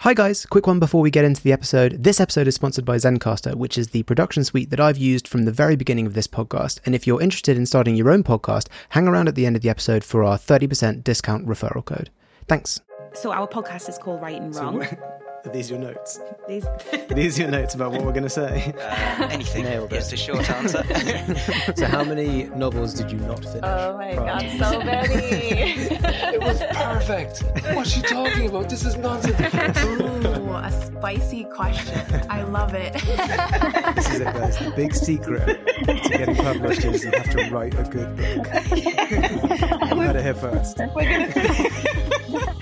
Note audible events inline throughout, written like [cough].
Hi guys, quick one before we get into the episode. This episode is sponsored by Zencastr, which is the production suite that I've used from the very beginning of this podcast. And if you're interested in starting your own podcast, hang around at the end of the episode for our 30% discount referral code. Thanks. So our podcast is called Write and Wrong. [laughs] Are these are your notes? These [laughs] Are these your notes about what we're going to say? Uh, anything. Nailed it. Is a short answer. [laughs] so, how many novels did you not finish? Oh my prior god, so many. [laughs] It was perfect. What's she talking about? This is nonsense. Ooh, a spicy question. I love it. This is it, guys. The big secret to getting published is you have to write a good book. you heard it here first.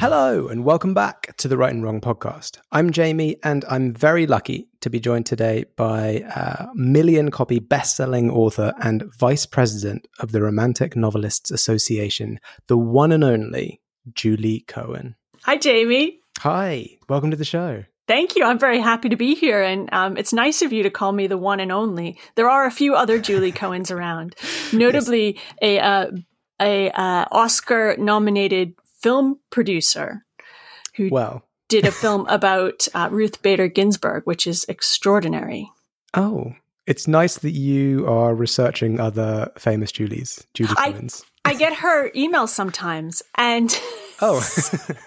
Hello, and welcome back to the Write and Wrong podcast. I'm Jamie, and I'm very lucky to be joined today by a million copy best selling author and vice president of the Romantic Novelists Association, the one and only Julie Cohen. Hi, Jamie. Hi, welcome to the show. Thank you. I'm very happy to be here, and um, it's nice of you to call me the one and only. There are a few other Julie [laughs] Cohens around, notably a uh, a uh, Oscar nominated film producer who Well, did a [laughs] film about uh, Ruth Bader Ginsburg, which is extraordinary. Oh, it's nice that you are researching other famous Julies, Julie I- Cohens. I get her emails sometimes, and Oh,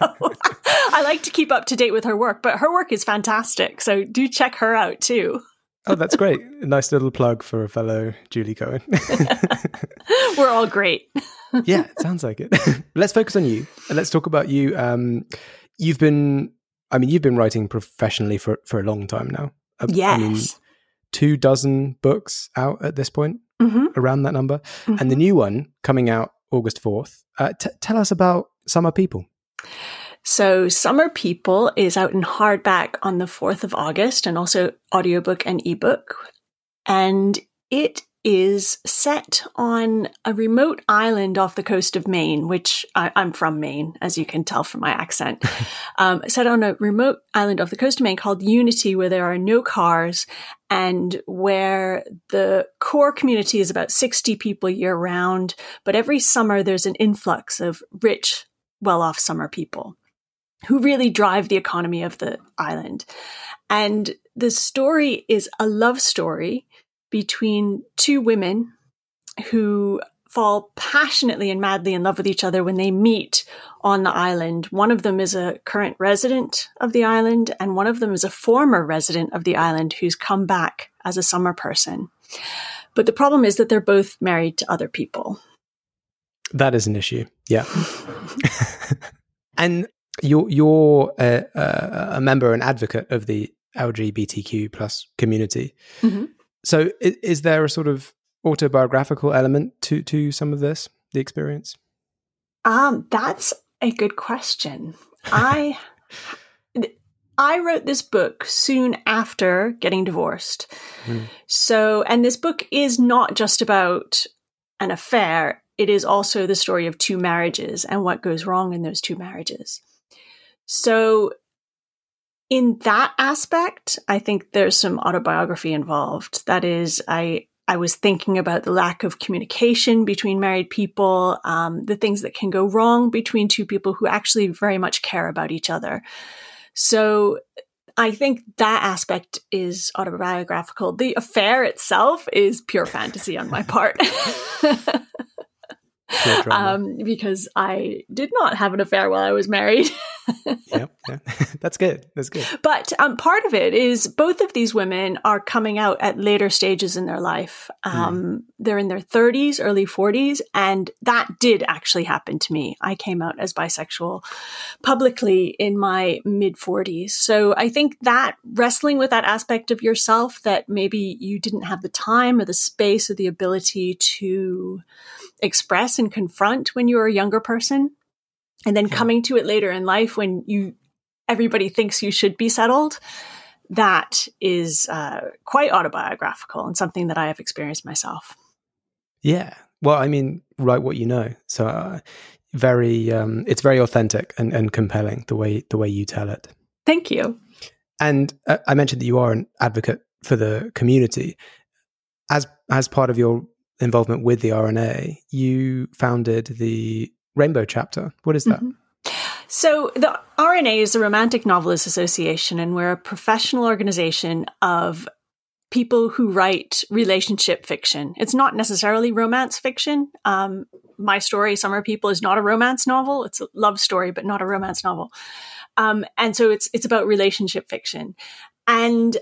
[laughs] I like to keep up to date with her work. But her work is fantastic, so do check her out too. Oh, that's great. A nice little plug for a fellow Julie Cohen. [laughs] We're all great. [laughs] yeah, it sounds like it. [laughs] Let's focus on you. and Let's talk about you. Um, you've been, I mean, you've been writing professionally for for a long time now. I mean, Yes. two dozen books out at this point, hmm around that number, and the new one coming out August fourth. Uh, t- tell us about Summer People. So, Summer People is out in hardback on the 4th of August and also audiobook and ebook. And it is set on a remote island off the coast of Maine, which I, I'm from Maine, as you can tell from my accent. [laughs] um, set on a remote island off the coast of Maine called Unity, where there are no cars and where the core community is about 60 people year round. But every summer, there's an influx of rich, well off summer people who really drive the economy of the island. And the story is a love story between two women who fall passionately and madly in love with each other when they meet on the island. One of them is a current resident of the island, and one of them is a former resident of the island who's come back as a summer person. But the problem is that they're both married to other people. That is an issue. Yeah. [laughs] [laughs] and you're you're a, a, a member and advocate of the LGBTQ plus community. Mhm. So, is, is there a sort of autobiographical element to to some of this, the experience? Um, that's a good question. I [laughs] I wrote this book soon after getting divorced. Hmm. So, and this book is not just about an affair. It is also the story of two marriages and what goes wrong in those two marriages. So, in that aspect, I think there's some autobiography involved. That is, I I was thinking about the lack of communication between married people, um, the things that can go wrong between two people who actually very much care about each other. So I think that aspect is autobiographical. The affair itself is pure fantasy on my part. [laughs] Um, because I did not have an affair while I was married. [laughs] Yep, yeah. [laughs] That's good. That's good. But um, part of it is both of these women are coming out at later stages in their life. Um, They're in their 30s, early 40s, and that did actually happen to me. I came out as bisexual publicly in my mid 40s. So I think that wrestling with that aspect of yourself that maybe you didn't have the time or the space or the ability to express and confront when you were a younger person and then coming to it later in life when you everybody thinks you should be settled, that is uh, quite autobiographical and something that I have experienced myself. Yeah. Well, I mean, write what you know. So, uh, very, um, it's very authentic and, and compelling the way the way you tell it. Thank you. And uh, I mentioned that you are an advocate for the community. As as part of your involvement with the RNA, you founded the Rainbow chapter. What is that? Mm-hmm. So the RNA is the Romantic Novelists Association, and we're a professional organization of people who write relationship fiction. It's not necessarily romance fiction. Um, my story, Summer People, is not a romance novel. It's a love story, but not a romance novel. Um, and so it's it's about relationship fiction. And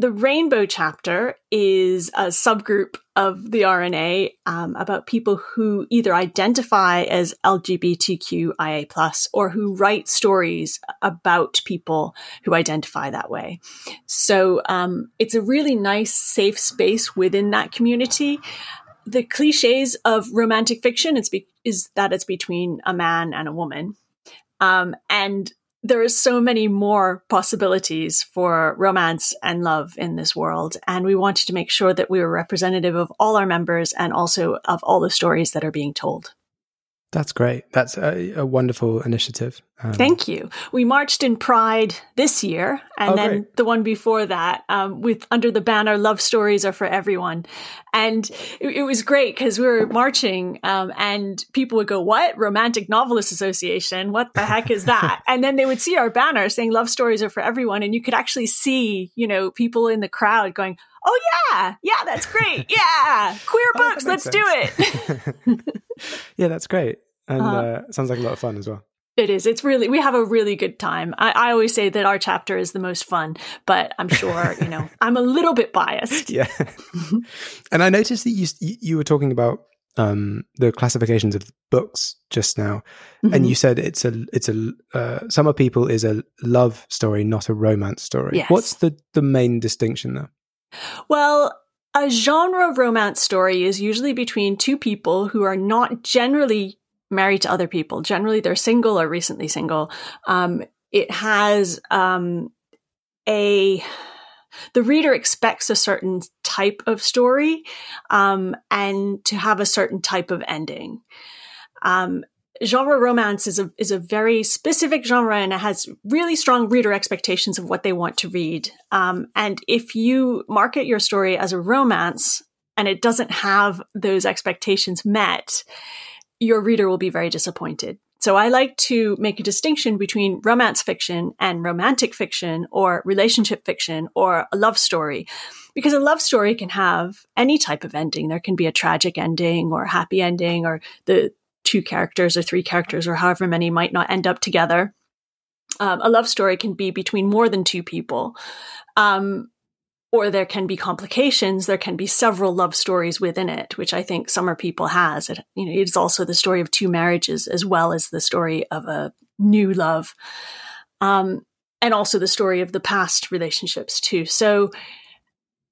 the Rainbow chapter is a subgroup of the RNA um, about people who either identify as LGBTQIA plus or who write stories about people who identify that way. So um, it's a really nice, safe space within that community. The cliches of romantic fiction is, be- is that it's between a man and a woman. Um, and there are so many more possibilities for romance and love in this world. And we wanted to make sure that we were representative of all our members and also of all the stories that are being told. That's great. That's a, a wonderful initiative. Um, Thank you. We marched in Pride this year, and oh, then great. the one before that, um, with under the banner "Love Stories Are for Everyone," and it, it was great because we were marching, um, and people would go, "What Romantic Novelist Association? What the heck is that?" [laughs] and then they would see our banner saying "Love Stories Are for Everyone," and you could actually see, you know, people in the crowd going, oh yeah, yeah, that's great. [laughs] Yeah, queer oh, books, let's sense. do it. [laughs] yeah, that's great, and uh, uh, sounds like a lot of fun as well. It is. It's really we have a really good time. I, I, always say that our chapter is the most fun, but I'm sure you know [laughs] I'm a little bit biased. Yeah, and I noticed that you you were talking about um, the classifications of books just now, mm-hmm. and you said it's a it's a uh, Summer People is a love story, not a romance story. Yes. What's the the main distinction there? Well, a genre romance story is usually between two people who are not generally married to other people. Generally, they're single or recently single. Um, it has um, a the reader expects a certain type of story um, and to have a certain type of ending. Um, genre romance is a is a very specific genre and it has really strong reader expectations of what they want to read. Um, and if you market your story as a romance and it doesn't have those expectations met, your reader will be very disappointed. So I like to make a distinction between romance fiction and romantic fiction or relationship fiction or a love story. Because a love story can have any type of ending. There can be a tragic ending or a happy ending or the, two characters or three characters or however many might not end up together. Um, a love story can be between more than two people. Um, or there can be complications. There can be several love stories within it, which I think Summer People has. It, you know, it's also the story of two marriages as well as the story of a new love, um, and also the story of the past relationships too. So,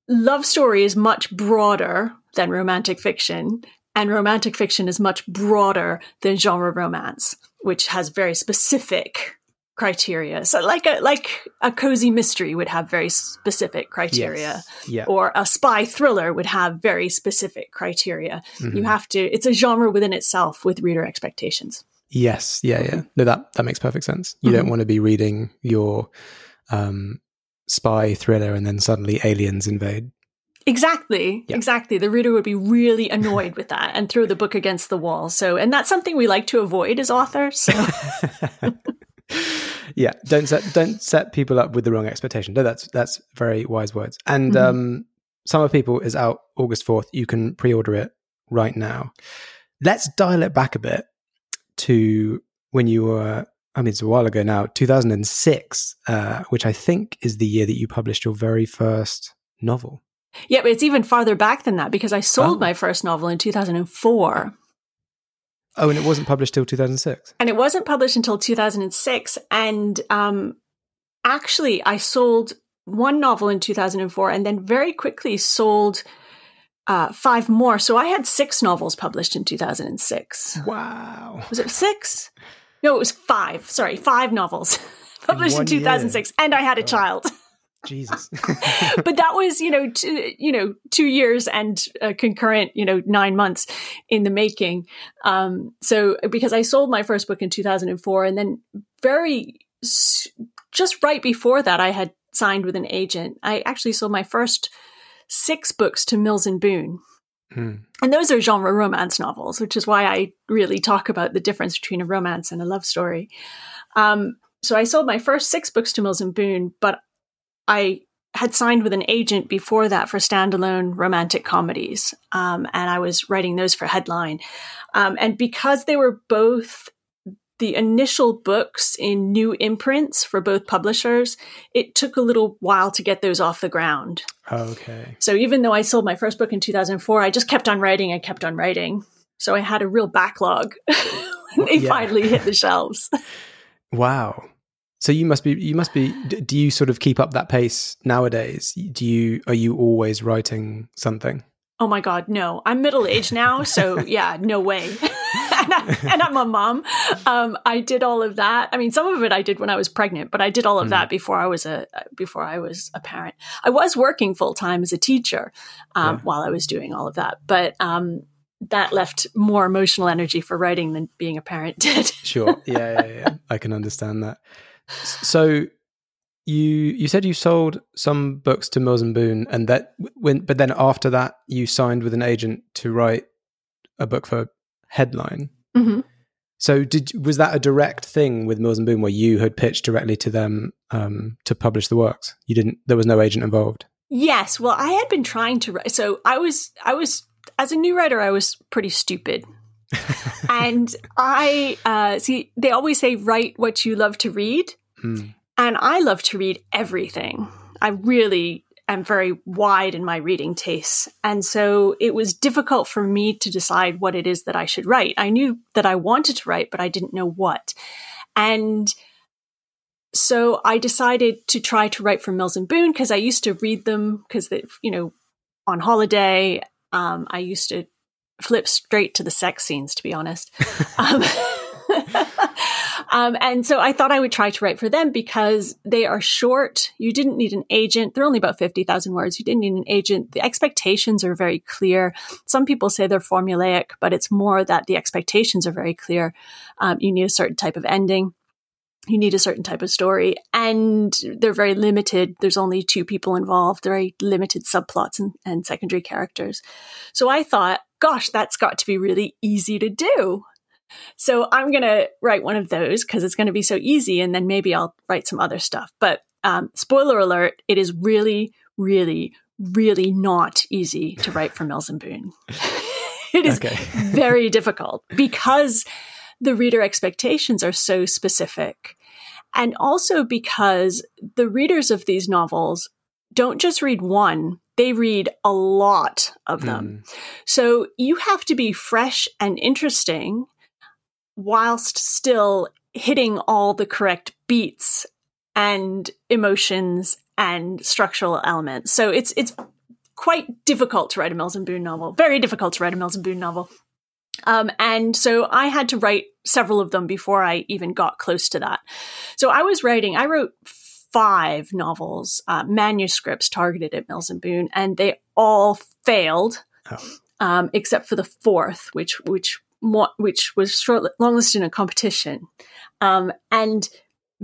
love story is much broader than romantic fiction, and romantic fiction is much broader than genre romance, which has very specific criteria. So like a like a cozy mystery would have very specific criteria. Yes. Yeah. Or a spy thriller would have very specific criteria. Mm-hmm. You have to it's a genre within itself with reader expectations. Yes. Yeah, yeah. No, that that makes perfect sense. You mm-hmm. don't want to be reading your um spy thriller and then suddenly aliens invade. Exactly. Yeah. Exactly. The reader would be really annoyed with that and throw the book against the wall. So, and that's something we like to avoid as authors. So. [laughs] [laughs] [laughs] yeah, don't set don't set people up with the wrong expectation. No, that's that's very wise words. And mm-hmm. um, Summer People is out August fourth. You can pre-order it right now. Let's dial it back a bit to when you were. I mean, it's a while ago now, 2006, uh, which I think is the year that you published your very first novel. Yeah, but it's even farther back than that because I sold oh. my first novel in 2004. Oh, and it wasn't published till 2006? And it wasn't published until 2006. And um, actually, I sold one novel in 2004 and then very quickly sold uh, five more. So I had six novels published in 2006. Wow. Was it six? No, it was five. Sorry, five novels. published in, year. 2006, and I had a Oh. child. [laughs] Jesus. [laughs] but that was, you know, two, you know, two years and a concurrent, you know, nine months in the making. Um, so because I sold my first book in 2004, and then very just right before that, I had signed with an agent. I actually sold my first six books to Mills and Boon. Hmm. And those are genre romance novels, which is why I really talk about the difference between a romance and a love story. Um, so I sold my first six books to Mills and Boon, but I had signed with an agent before that for standalone romantic comedies, um, and I was writing those for Headline. Um, and because they were both the initial books in new imprints for both publishers, it took a little while to get those off the ground. Okay. So even though I sold my first book in 2004, I just kept on writing and kept on writing. So I had a real backlog when [laughs] they Yeah. finally hit the shelves. Wow. So you must be you must be do you sort of keep up that pace nowadays? Do you are you always writing something? Oh my God, no. I'm middle aged now. [laughs] So yeah, no way. [laughs] and, I, I'm a mom. Um, I did all of that. I mean, some of it I did when I was pregnant, but I did all of that before I was a, before I was a parent. I was working full time as a teacher, um, Yeah. while I was doing all of that. But, um, that left more emotional energy for writing than being a parent [laughs] did. Sure. Yeah, yeah, yeah. I can understand that. So you you said you sold some books to Mills and Boon and that when but then after that you signed with an agent to write a book for Headline. Mhm. So did was that a direct thing with Mills and Boon where you had pitched directly to them um, to publish the works? You didn't there was no agent involved. Yes, well, I had been trying to write. So I was, I was, as a new writer, I was pretty stupid. [laughs] and I, uh, see, they always say, write what you love to read. Hmm. And I love to read everything. I really am very wide in my reading tastes. And so it was difficult for me to decide what it is that I should write. I knew that I wanted to write, but I didn't know what. And so I decided to try to write for Mills and Boon because I used to read them because they, you know, on holiday, um, I used to flip straight to the sex scenes, to be honest. [laughs] um, [laughs] um, and so I thought I would try to write for them because they are short. You didn't need an agent. They're only about 50,000 words. You didn't need an agent. The expectations are very clear. Some people say they're formulaic, but it's more that the expectations are very clear. Um, you need a certain type of ending you need a certain type of story and they're very limited there's only two people involved very limited subplots and, and secondary characters so i thought gosh that's got to be really easy to do so i'm going to write one of those because it's going to be so easy and then maybe i'll write some other stuff but um, spoiler alert it is really really really not easy to write for mills and boon [laughs] it is [laughs] very difficult because the reader expectations are so specific. And also because the readers of these novels don't just read one, they read a lot of them. So you have to be fresh and interesting whilst still hitting all the correct beats and emotions and structural elements. So it's it's quite difficult to write a Mills and Boon novel. Very difficult to write a Mills and Boon novel. Um, and so I had to write several of them before I even got close to that. So I was writing, I wrote five novels, uh, manuscripts targeted at Mills and Boon, and they all failed, Oh. um, except for the fourth, which which which was short longlisted in a competition. Um, and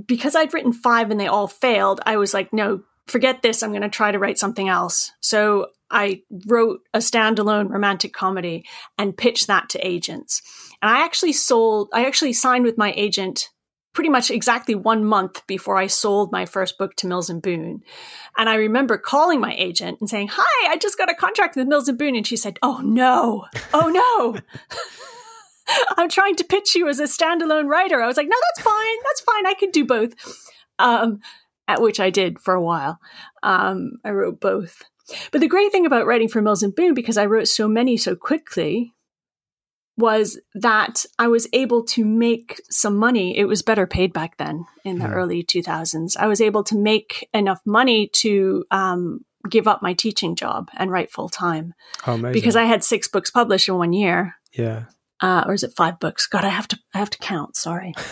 because I'd written five and they all failed, I was like, no, forget this. I'm going to try to write something else. So I wrote a standalone romantic comedy and pitched that to agents. And I actually sold, I actually signed with my agent pretty much exactly one month before I sold my first book to Mills and Boon. And I remember calling my agent and saying, Hi, I just got a contract with Mills and Boon. And she said, Oh no, oh no. [laughs] [laughs] I'm trying to pitch you as a standalone writer. I was like, no, that's fine. That's fine. I can do both. Um, at which I did for a while. Um, I wrote both. But the great thing about writing for Mills and Boon, because I wrote so many so quickly, was that I was able to make some money. It was better paid back then in the Hmm. early 2000s. I was able to make enough money to um, give up my teaching job and write full time Oh, because I had six books published in one year yeah. Uh, or is it five books? God, I have to I have to count. Sorry. [laughs]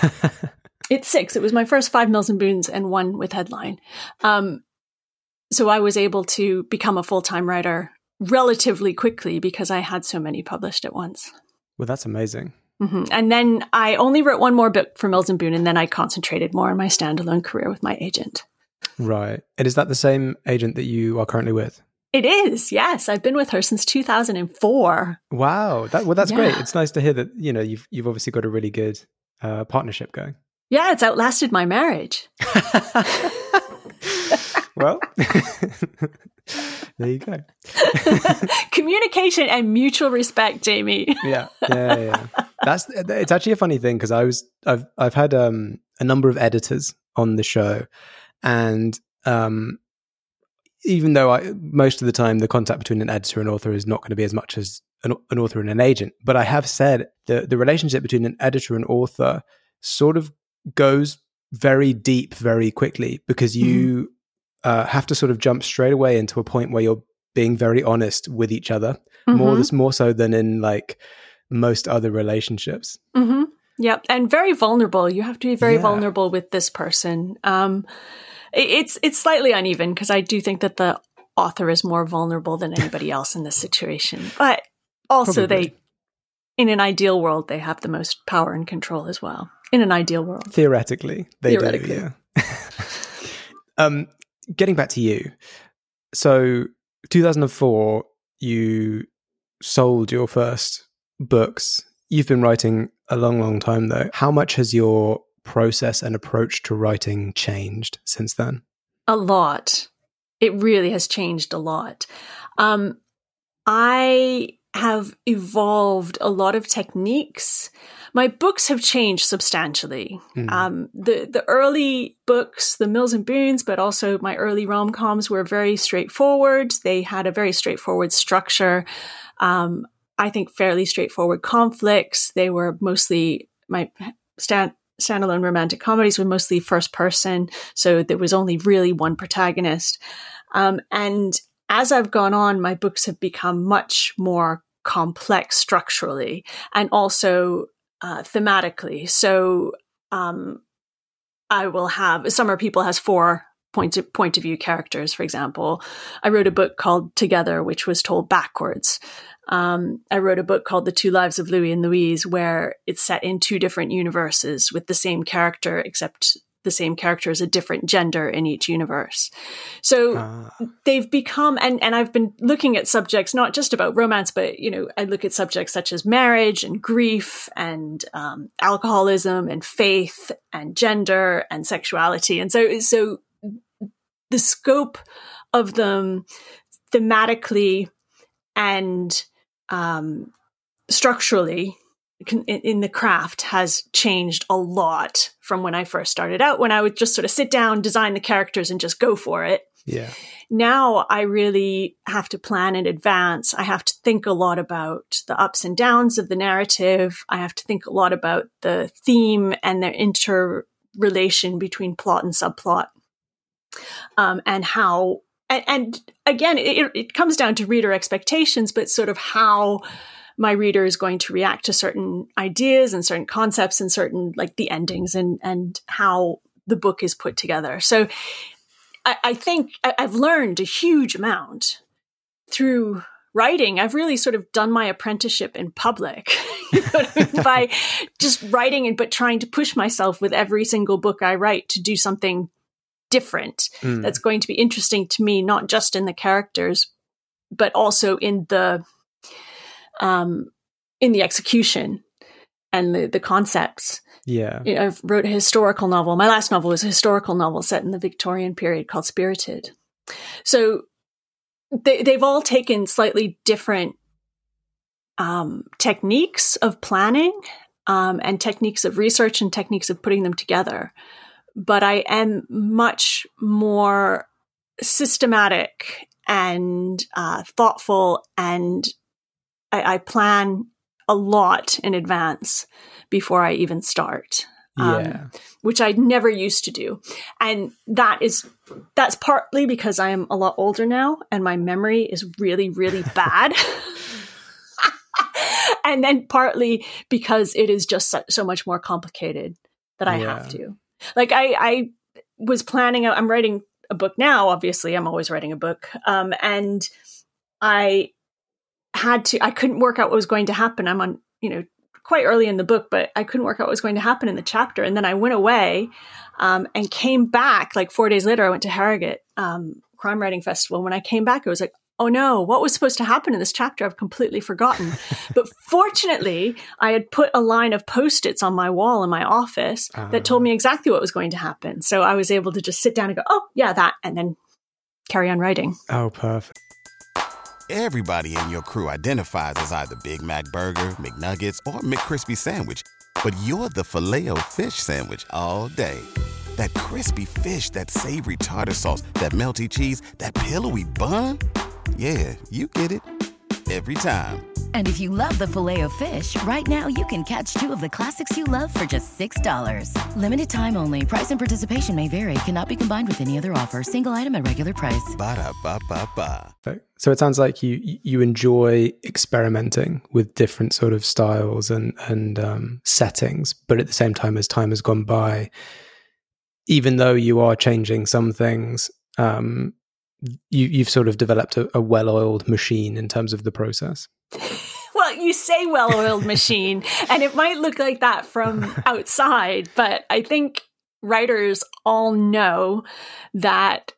It's six. It was my first five Mills and Boons and one with headline. Um, so I was able to become a full time writer relatively quickly because I had so many published at once. Well, that's amazing. hmm And then I only wrote one more book for Mills and Boon, and then I concentrated more on my standalone career with my agent. Right. And is that the same agent that you are currently with? It is, yes. I've been with her since 2004. Wow. That well, that's great. It's nice to hear that you know you've you've obviously got a really good uh, partnership going. Yeah, it's outlasted my marriage. [laughs] well, [laughs] there you go. [laughs] Communication and mutual respect, Jamie. yeah, yeah, yeah. That's it's actually a funny thing because I was I've I've had um a number of editors on the show, and um even though I most of the time the contact between an editor and author is not going to be as much as an, an author and an agent, but I have said the the relationship between an editor and author sort of goes very deep very quickly because you uh, have to sort of jump straight away into a point where you're being very honest with each other more Mhm. this more so than in like most other relationships hmm Yep, and very vulnerable. You have to be very Yeah. vulnerable with this person. Um, it's it's slightly uneven because I do think that the author is more vulnerable than anybody [laughs] else in this situation, but also Probably. they, in an ideal world, they have the most power and control as well. In an ideal world, theoretically they Theoretically. do yeah [laughs] um getting back to you so 2004 you sold your first books you've been writing a long long time though how much has your process and approach to writing changed since then a lot. It really has changed a lot. Um, I have evolved a lot of techniques. My books have changed substantially. Mm. Um, the the early books, the Mills and Boons, but also my early rom coms were very straightforward. They had a very straightforward structure. Um, I think fairly straightforward conflicts. They were mostly my stand standalone romantic comedies were mostly first person, so there was only really one protagonist. Um, and as I've gone on, my books have become much more complex structurally and also uh, thematically. So um, I will have Summer People has four point of, point of view characters. For example, I wrote a book called Together, which was told backwards. Um, I wrote a book called The Two Lives of Louis and Louise, where it's set in two different universes with the same character, except the same character is a different gender in each universe. So Ah, they've become and and I've been looking at subjects not just about romance but you know I look at subjects such as marriage and grief and um, alcoholism and faith and gender and sexuality and so so the scope of them thematically and um, structurally in in the craft has changed a lot from when I first started out when I would just sort of sit down design the characters and just go for it yeah now I really have to plan in advance. I have to think a lot about the ups and downs of the narrative. I have to think a lot about the theme and the interrelation between plot and subplot. Um, and how, and, and again, it, it comes down to reader expectations, but sort of how my reader is going to react to certain ideas and certain concepts and certain like the endings and and how the book is put together. So I, I think I, I've learned a huge amount through writing. I've really sort of done my apprenticeship in public [laughs] you know I [laughs] mean? by just writing and but trying to push myself with every single book I write to do something different Mm. that's going to be interesting to me, not just in the characters, but also in the um in the execution and the the concepts yeah you know, I wrote a historical novel. My last novel was a historical novel set in the Victorian period called Spirited. So they, they've all taken slightly different um, techniques of planning um, and techniques of research and techniques of putting them together. But I am much more systematic and uh, thoughtful, and I, I plan a lot in advance before I even start. Um, yeah which I never used to do. And that is that's partly because I am a lot older now and my memory is really really [laughs] bad. and then partly because it is just so, so much more complicated that I Yeah. have to. Like I, I was planning. I'm writing a book now. Obviously, I'm always writing a book, um, and I had to. I couldn't work out what was going to happen. I'm on, you know, quite early in the book, but I couldn't work out what was going to happen in the chapter. And then I went away um, and came back. Like four days later, I went to Harrogate um, Crime Writing Festival. When I came back, it was like, oh no, what was supposed to happen in this chapter? I've completely forgotten. [laughs] but fortunately, I had put a line of post its on my wall in my office that told ah. me exactly what was going to happen. So I was able to just sit down and go, oh, yeah, that, and then carry on writing. Oh, perfect. Everybody in your crew identifies as either Big Mac Burger, McNuggets, or McCrispy Sandwich. But you're the filet fish Sandwich all day. That crispy fish, that savory tartar sauce, that melty cheese, that pillowy bun. Yeah, you get it. Every time. And if you love the filet of fish, right now you can catch two of the classics you love for just $6. Limited time only. Price and participation may vary. Cannot be combined with any other offer. Single item at regular price. Ba-da-ba-ba-ba. So it sounds like you you enjoy experimenting with different sort of styles and and um, settings, but at the same time, as time has gone by, even though you are changing some things, um, you you've sort of developed a, a well-oiled machine in terms of the process. [laughs] Well, you say well oiled machine, and it might look like that from [laughs] outside, but I think writers all know that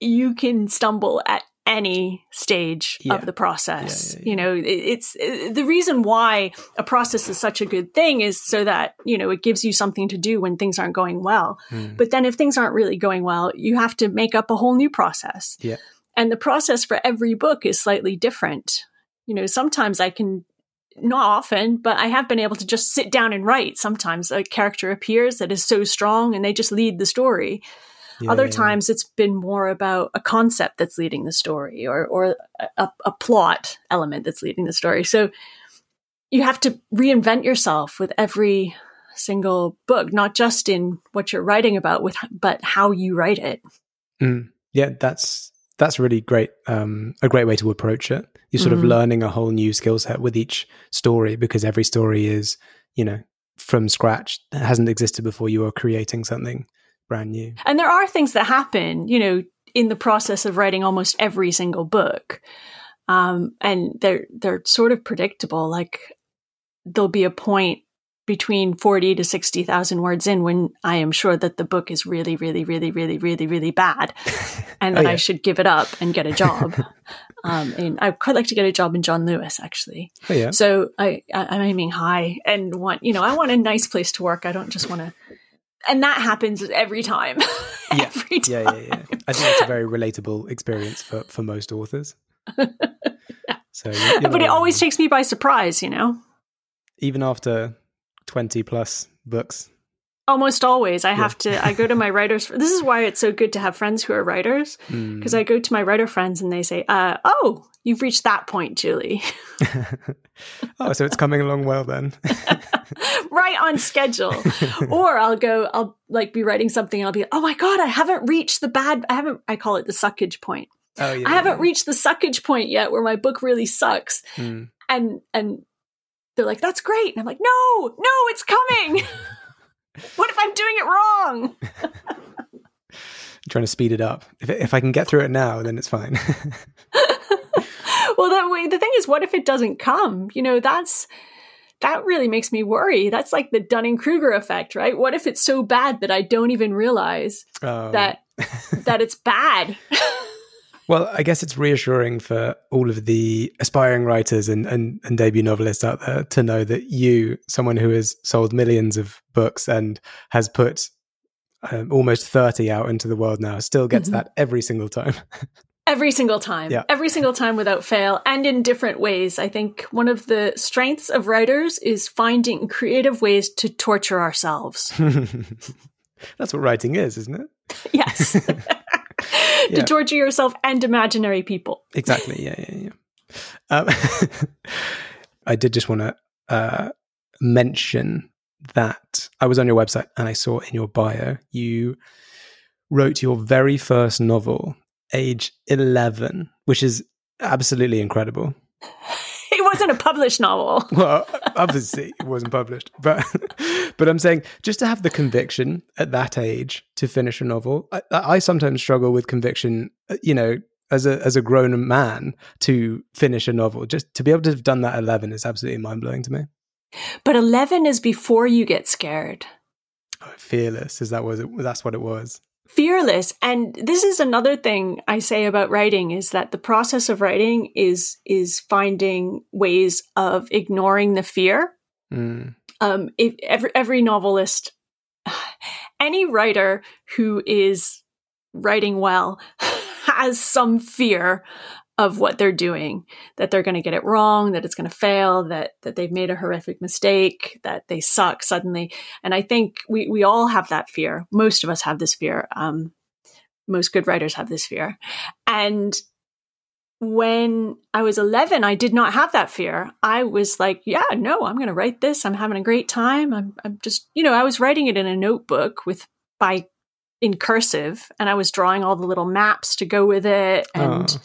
you can stumble at any stage Yeah. of the process. Yeah, yeah, You know, it- it's uh, the reason why a process is such a good thing is so that, you know, it gives you something to do when things aren't going well. Hmm. But then if things aren't really going well, you have to make up a whole new process. Yeah. And the process for every book is slightly different. You know, sometimes I can, not often, but I have been able to just sit down and write. Sometimes a character appears that is so strong and they just lead the story. Yeah, Other yeah, times it's been more about a concept that's leading the story or, or a, a plot element that's leading the story. So you have to reinvent yourself with every single book, not just in what you're writing about, with but how you write it. Mm. Yeah, that's that's really great. Um, a great way to approach it. You're sort of Mhm. learning a whole new skill set with each story because every story is, you know, from scratch. Hasn't existed before. You are creating something brand new. And there are things that happen, you know, in the process of writing almost every single book. Um, and they're they're sort of predictable. Like there'll be a point between forty to sixty thousand words in when I am sure that the book is really, really, really, really, really, really bad, [laughs] and Oh, that yeah. I should give it up and get a job. [laughs] um, and I'd quite like to get a job in John Lewis, actually. Oh yeah, So I, I I'm aiming high and want you know I want a nice place to work. I don't just want to, and that happens every time. [laughs] Yeah. every time. yeah, yeah, yeah. I think that's a very relatable experience for for most authors. [laughs] So, you're- you're but it always takes me by surprise, you know. even after twenty plus books. Almost always, I have to. I go to my writers. This is why it's so good to have friends who are writers, Mm. because I go to my writer friends and they say, uh, "Oh, you've reached that point, Julie, [laughs] [laughs] oh, so it's coming along well then. [laughs] right on schedule." or I'll go, I'll like be writing something, and I'll be, "Oh my god, I haven't reached the bad. I haven't. I call it the suckage point. oh yeah, I haven't yeah. reached the suckage point yet, where my book really sucks." Mm. and and they're like that's great and i'm like no no it's coming what if i'm doing it wrong? [laughs] Trying to speed it up. If if I can get through it now, then it's fine. [laughs] well that way the thing is what if it doesn't come? You know that's that really makes me worry. That's like the dunning-kruger effect right? What if it's so bad that i don't even realize Um, that that it's bad [laughs] Well, I guess it's reassuring for all of the aspiring writers and, and, and debut novelists out there to know that you, someone who has sold millions of books and has put um, almost 30 out into the world now, still gets Mhm. that every single time. [laughs] every single time Yeah. every single time without fail and in different ways i think one of the strengths of writers is finding creative ways to torture ourselves [laughs] That's what writing is, isn't it? [laughs] Yes. [laughs] to Yeah. torture yourself and imaginary people. Exactly. Yeah, yeah, yeah. Um, [laughs] I did just want to uh, mention that I was on your website and I saw in your bio you wrote your very first novel, age eleven, which is absolutely incredible. [laughs] It wasn't a published novel. Well, obviously it wasn't published, but [laughs] but I'm saying just to have the conviction at that age to finish a novel. I, I sometimes struggle with conviction, uh, you know, as a as a grown man to finish a novel. Just to be able to have done that at 11 is absolutely mind blowing to me. But 11 is before you get scared. Oh, fearless is that was it? That's what it was fearless and this is another thing i say about writing is that the process of writing is is finding ways of ignoring the fear mm. um if every every novelist [sighs] any writer who is writing well [laughs] has some fear of what they're doing that they're going to get it wrong that it's going to fail that that they've made a horrific mistake that they suck suddenly and i think we we all have that fear most of us have this fear um, most good writers have this fear and when I was 11, I did not have that fear. I was like, yeah, no, I'm going to write this. I'm having a great time. I'm, I'm just, you know, I was writing it in a notebook with by in cursive and I was drawing all the little maps to go with it. And oh.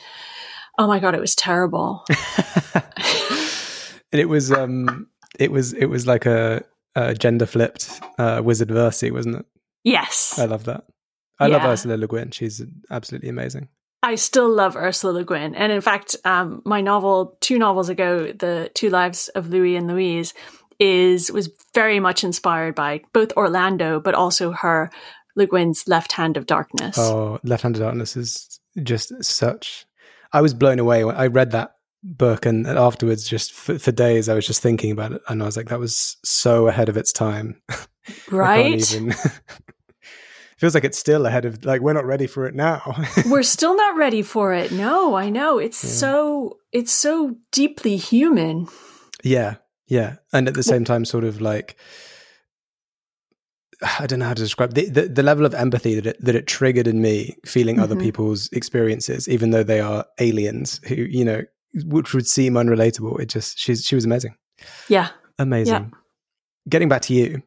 Oh my god, it was terrible. [laughs] and it was um it was it was like a, a gender flipped uh, Wizard of Earthsea, wasn't it? Yes. I love that. I yeah. love Ursula Le Guin. She's absolutely amazing. I still love Ursula Le Guin. And in fact, um, my novel, two novels ago, The Two Lives of Louis and Louise, is was very much inspired by both Orlando, but also her Le Guin's Left Hand of Darkness. Oh, Left Hand of Darkness is just such I was blown away when I read that book and afterwards just for, for, days I was just thinking about it and I was like that was so ahead of its time. [laughs] Right? [laughs] feels like it's still ahead of like we're not ready for it now. [laughs] we're still not ready for it. No, I know. It's yeah. so it's so deeply human. Yeah. Yeah. And at the same time sort of like I don't know how to describe the, the, the, level of empathy that it, that it triggered in me, feeling mm-hmm. other people's experiences, even though they are aliens who, you know, which would seem unrelatable. It just, she's, she was amazing. Yeah. Amazing. Yeah. Getting back to you,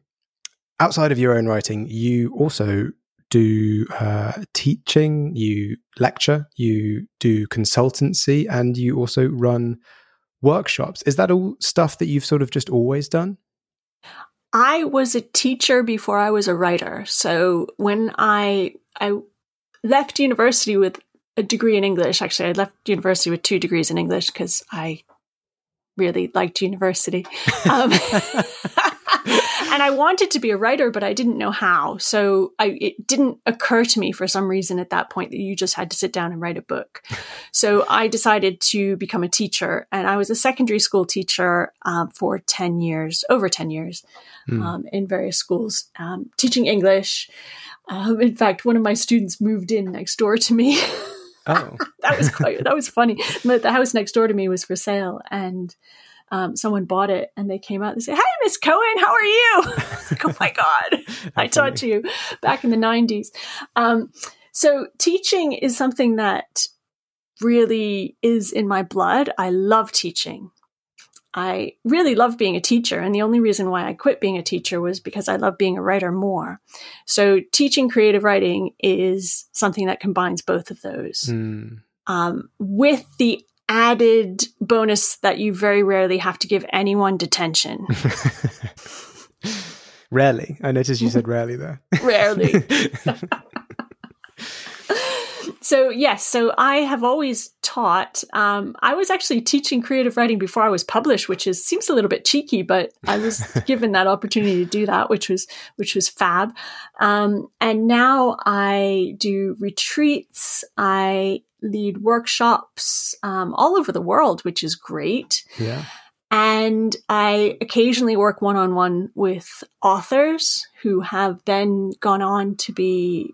outside of your own writing, you also do uh, teaching, you lecture, you do consultancy, and you also run workshops. Is that all stuff that you've sort of just always done? I was a teacher before I was a writer. So when I I left university with a degree in English, actually I left university with two degrees in English because I really liked university. [laughs] Um, [laughs] and I wanted to be a writer, but I didn't know how. So I, it didn't occur to me for some reason at that point that you just had to sit down and write a book. [laughs] So I decided to become a teacher, and I was a secondary school teacher um, for 10 years, over 10 years, mm. um, in various schools, um, teaching English. Um, in fact, one of my students moved in next door to me. [laughs] Oh, that was quite, that was funny. The house next door to me was for sale, and um, someone bought it and they came out and said, Hey, Miss Cohen, how are you? [laughs] like, oh my God, [laughs] I taught you back in the 90s. Um, so teaching is something that really is in my blood. I love teaching. I really love being a teacher. And the only reason why I quit being a teacher was because I love being a writer more. So teaching creative writing is something that combines both of those. Mm. Um, with the added bonus that you very rarely have to give anyone detention. [laughs] rarely. I noticed you said rarely there. rarely. [laughs] so yes, so I have always taught. Um, I was actually teaching creative writing before I was published, which is seems a little bit cheeky, but I was [laughs] given that opportunity to do that, which was which was fab. Um, and now I do retreats. I lead workshops um, all over the world, which is great. Yeah. And I occasionally work one on one with authors who have then gone on to be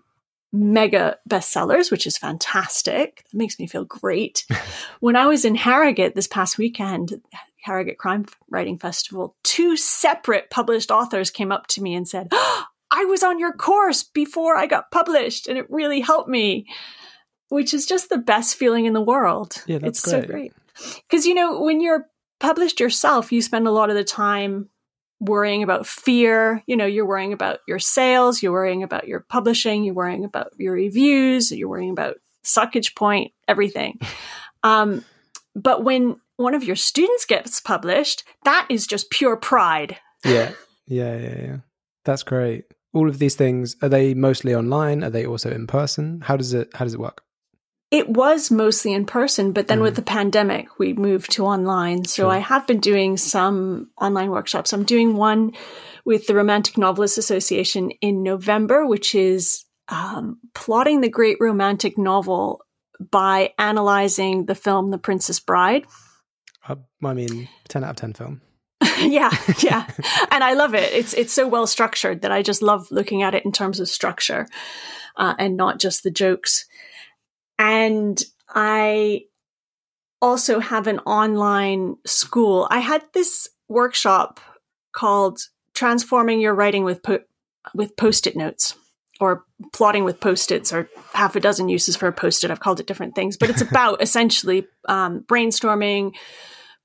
mega bestsellers, which is fantastic. That makes me feel great. [laughs] when I was in Harrogate this past weekend, Harrogate Crime Writing Festival, two separate published authors came up to me and said, oh, I was on your course before I got published and it really helped me which is just the best feeling in the world. Yeah, that's it's great. so great. Because you know, when you're published yourself, you spend a lot of the time worrying about fear. You know, you're worrying about your sales, you're worrying about your publishing, you're worrying about your reviews, you're worrying about suckage point, everything. [laughs] um, but when one of your students gets published, that is just pure pride. Yeah, yeah, yeah, yeah. That's great. All of these things are they mostly online? Are they also in person? How does it How does it work? It was mostly in person, but then with the pandemic, we moved to online. So Sure. I have been doing some online workshops. I'm doing one with the Romantic Novelists Association in November, which is um, plotting the great romantic novel by analyzing the film The Princess Bride. Uh, I mean, ten out of ten film. [laughs] yeah, yeah. [laughs] And I love it. It's it's so well structured that I just love looking at it in terms of structure uh, and not just the jokes. And I also have an online school. I had this workshop called Transforming Your Writing with po- with Post-it notes or plotting with post-its or half a dozen uses for a post-it. I've called it different things, but it's [laughs] about essentially um, brainstorming,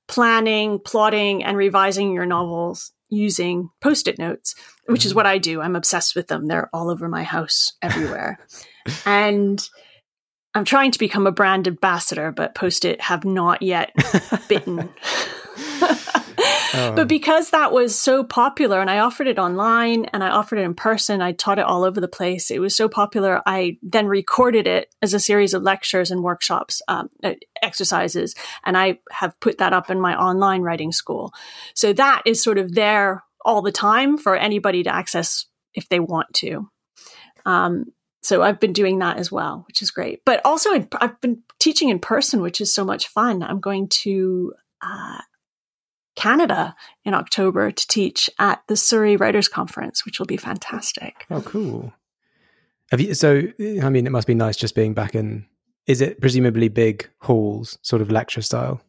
planning, plotting, and revising your novels using post-it notes, which is what I do. I'm obsessed with them. They're all over my house, everywhere. [laughs] and I'm trying to become a brand ambassador, but post-it have not yet bitten. [laughs] But because that was so popular and I offered it online and I offered it in person, I taught it all over the place. It was so popular. I then recorded it as a series of lectures and workshops, um, exercises, and I have put that up in my online writing school. So that is sort of there all the time for anybody to access if they want to. Um, so I've been doing that as well, which is great. But also, I've been teaching in person, which is so much fun. I'm going to uh, Canada in October to teach at the Surrey Writers Conference, which will be fantastic. Oh, cool. Have you? So, I mean, it must be nice just being back in. Is it presumably big halls, sort of lecture style?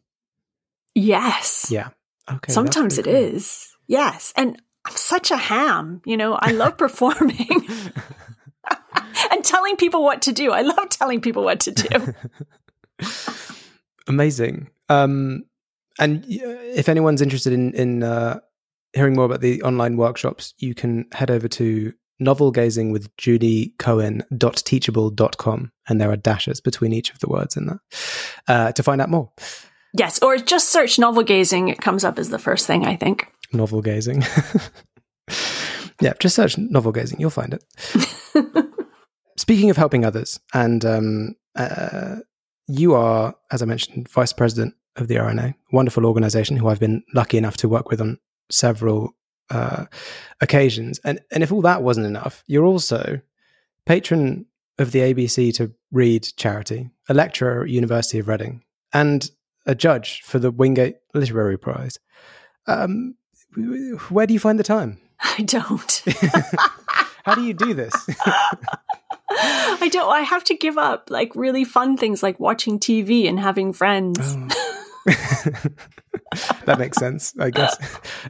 Yes. Yeah. Okay. Sometimes it cool. is. Yes. And I'm such a ham. You know, I love [laughs] performing [laughs] [laughs] and telling people what to do. I love telling people what to do. [laughs] Amazing. Um, and if anyone's interested in in uh, hearing more about the online workshops, you can head over to novelgazing with Julie Cohen.teachable.com and there are dashes between each of the words in that uh, to find out more. yes. Or just search novel gazing. It comes up as the first thing, I think. Novel gazing. [laughs] yeah, just search novel gazing, you'll find it. Speaking of helping others, and um, uh, you are, as I mentioned, vice president of the RNA, wonderful organization who I've been lucky enough to work with on several uh, occasions. And and if all that wasn't enough, you're also patron of the ABC to Read charity, a lecturer at University of Reading, and a judge for the Wingate Literary Prize. Um, where do you find the time? I don't. [laughs] How do you do this? [laughs] I don't. I have to give up like really fun things like watching TV and having friends. [laughs] that makes sense, I guess.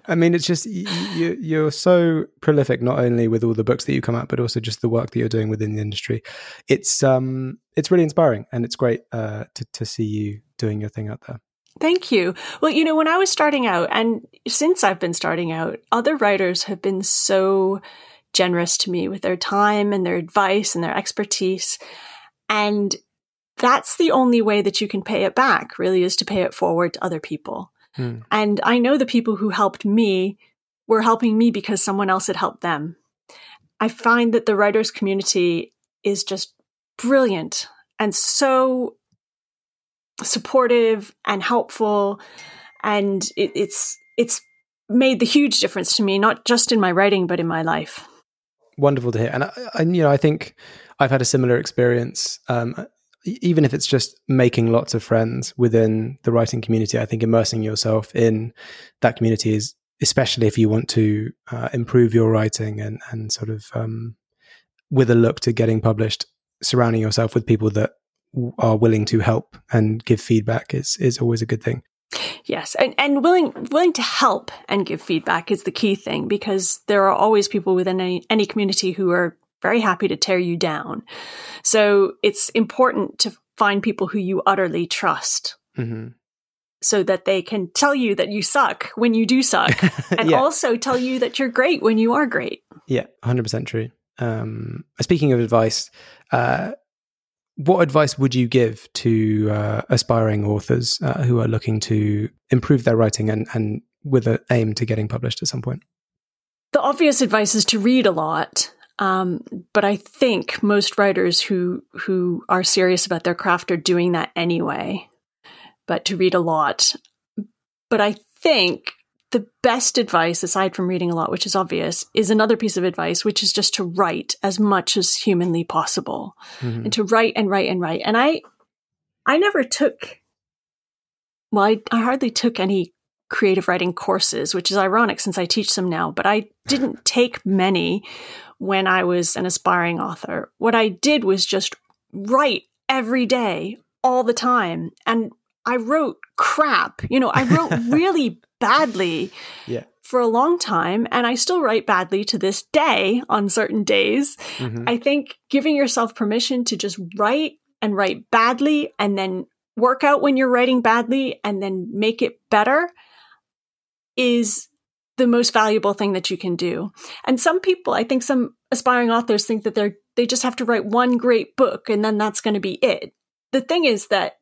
I mean, it's just you, you're so prolific, not only with all the books that you come out, but also just the work that you're doing within the industry. It's um, it's really inspiring, and it's great uh, to to see you doing your thing out there. Thank you. Well, you know, when I was starting out, and since I've been starting out, other writers have been so generous to me with their time and their advice and their expertise. And that's the only way that you can pay it back, really, is to pay it forward to other people. Hmm. And I know the people who helped me were helping me because someone else had helped them. I find that the writers community is just brilliant and so supportive and helpful and it, it's it's made the huge difference to me not just in my writing but in my life Wonderful to hear, and I, I, you know, I think I've had a similar experience. Um, even if it's just making lots of friends within the writing community, I think immersing yourself in that community is, especially if you want to uh, improve your writing and and sort of um, with a look to getting published, surrounding yourself with people that are willing to help and give feedback is is always a good thing. Yes and and willing willing to help and give feedback is the key thing because there are always people within any, any community who are very happy to tear you down so it's important to find people who you utterly trust hmm so that they can tell you that you suck when you do suck [laughs] and Yeah. also tell you that you're great when you are great Yeah, hundred percent true. Um, speaking of advice, uh, what advice would you give to uh, aspiring authors uh, who are looking to improve their writing and, and with an aim to getting published at some point? The obvious advice is to read a lot. Um, but I think most writers who who are serious about their craft are doing that anyway. But to read a lot. But I think the best advice, aside from reading a lot, which is obvious, is another piece of advice, which is just to write as much as humanly possible, mm-hmm. and to write and write and write. And I, I never took. Well, I, I hardly took any creative writing courses, which is ironic since I teach them now, but I [laughs] didn't take many when I was an aspiring author. What I did was just write every day, all the time. And I wrote crap. You know, I wrote [laughs] really badly yeah. for a long time, and I still write badly to this day on certain days. Mm-hmm. I think giving yourself permission to just write and write badly and then work out when you're writing badly and then make it better is the most valuable thing that you can do. And some people, I think some aspiring authors think that they're they just have to write one great book and then that's going to be it. The thing is that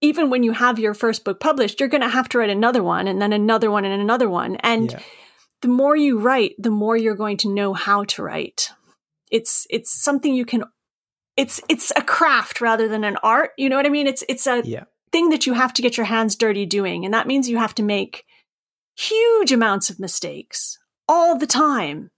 even when you have your first book published, you're going to have to write another one and then another one and another one. And yeah. the more you write, the more you're going to know how to write. It's it's something you can it's it's a craft rather than an art. You know what I mean? It's it's a yeah. thing that you have to get your hands dirty doing. And that means you have to make huge amounts of mistakes all the time.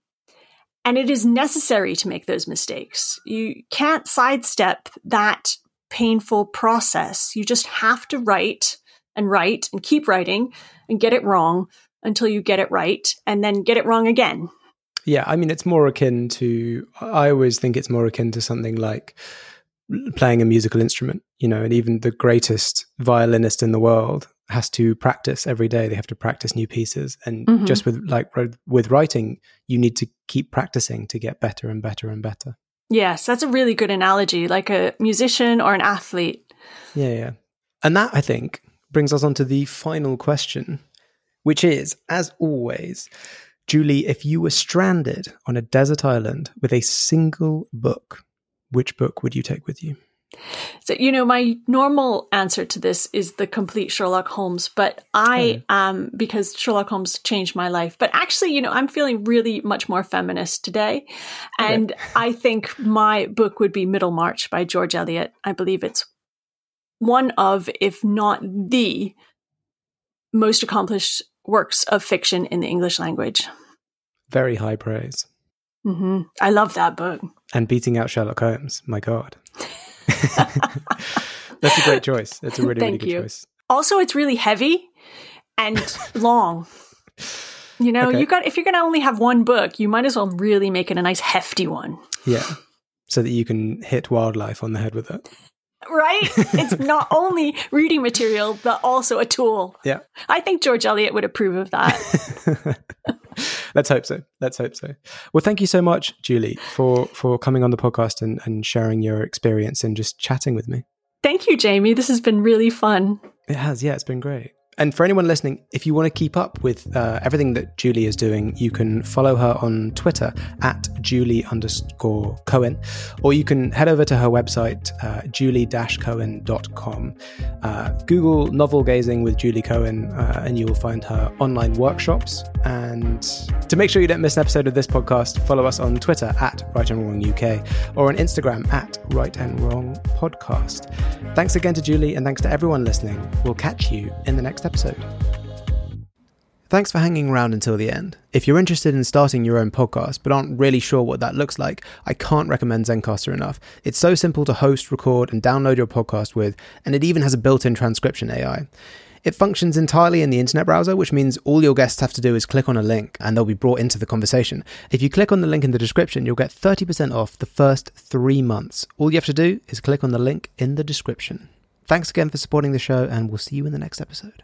And it is necessary to make those mistakes. You can't sidestep that painful process. You just have to write and write and keep writing and get it wrong until you get it right and then get it wrong again. Yeah, I mean, it's more akin to, I always think it's more akin to something like playing a musical instrument, you know, and even the greatest violinist in the world has to practice every day. They have to practice new pieces. And mm-hmm. just with like with writing, you need to keep practicing to get better and better and better. Yes, that's a really good analogy, like a musician or an athlete. Yeah, yeah. And that, I think, brings us on to the final question, which is, as always, Julie, if you were stranded on a desert island with a single book, which book would you take with you? So, you know, my normal answer to this is the complete Sherlock Holmes, but I, oh. um, because Sherlock Holmes changed my life. But actually, you know, I'm feeling really much more feminist today. And okay. I think my book would be Middlemarch by George Eliot. I believe it's one of, if not the most accomplished works of fiction in the English language. Very high praise. Mm-hmm. I love that book. And beating out Sherlock Holmes, my God. [laughs] That's a great choice. That's a really, really good you. choice. Also, it's really heavy and long. You know, okay. you got if you're going to only have one book, you might as well really make it a nice hefty one. Yeah. So that you can hit wildlife on the head with it. Right? it's [laughs] not only reading material, but also a tool. Yeah. I think George Eliot would approve of that. [laughs] Let's hope so. Let's hope so. Well, thank you so much, Julie, for for coming on the podcast and, and sharing your experience and just chatting with me. Thank you, Jamie. This has been really fun. It has, yeah, it's been great. And for anyone listening, if you want to keep up with uh, everything that Julie is doing, you can follow her on Twitter at Julie underscore Cohen, or you can head over to her website, uh, julie-cohen.com. Uh, Google novel gazing with Julie Cohen, uh, and you will find her online workshops. And to make sure you don't miss an episode of this podcast, follow us on Twitter at Write and Wrong UK, or on Instagram at Write and Wrong Podcast. Thanks again to Julie, and thanks to everyone listening. We'll catch you in the next next episode. Thanks for hanging around until the end. If you're interested in starting your own podcast but aren't really sure what that looks like, I can't recommend Zencastr enough. It's so simple to host, record, and download your podcast with, and it even has a built in transcription AI. It functions entirely in the internet browser, which means all your guests have to do is click on a link and they'll be brought into the conversation. If you click on the link in the description, you'll get 30% off the first three months. All you have to do is click on the link in the description. Thanks again for supporting the show, and we'll see you in the next episode.